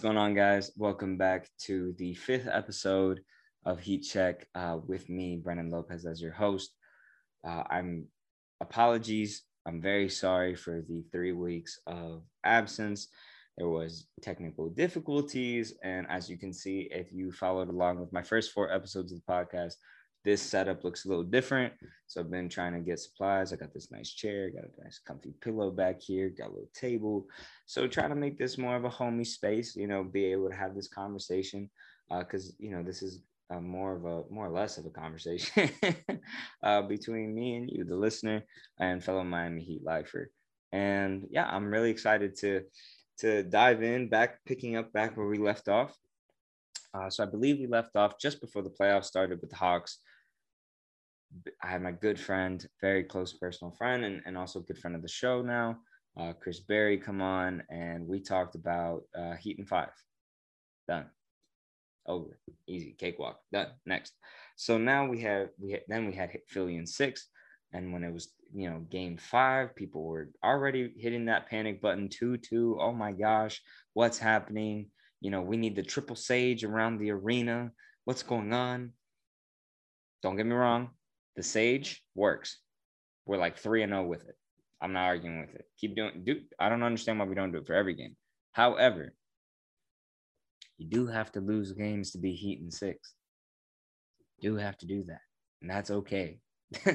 going on, guys? Welcome back to the fifth episode of Heat Check uh, with me, Brennan Lopez, as your host. Uh, I'm apologies. I'm very sorry for the three weeks of absence. There was technical difficulties, and as you can see, if you followed along with my first four episodes of the podcast, this setup looks a little different. So I've been trying to get supplies. I got this nice chair, got a nice comfy pillow back here, got a little table. So trying to make this more of a homey space, you know, be able to have this conversation. Uh, cause you know, this is uh, more of a more or less of a conversation uh, between me and you, the listener, and fellow Miami Heat lifer. And yeah, I'm really excited to to dive in back, picking up back where we left off. Uh, so I believe we left off just before the playoffs started with the Hawks. I had my good friend, very close personal friend, and, and also good friend of the show now, uh, Chris Berry, come on, and we talked about uh, Heat and Five. Done. Over. Easy. Cakewalk. Done. Next. So now we have we had, then we had Philly in six, and when it was you know game five, people were already hitting that panic button. Two two. Oh my gosh, what's happening? You know we need the triple sage around the arena. What's going on? Don't get me wrong the Sage works. We're like 3 and 0 with it. I'm not arguing with it. Keep doing do I don't understand why we don't do it for every game. However, you do have to lose games to be heat and six. You do have to do that. And that's okay.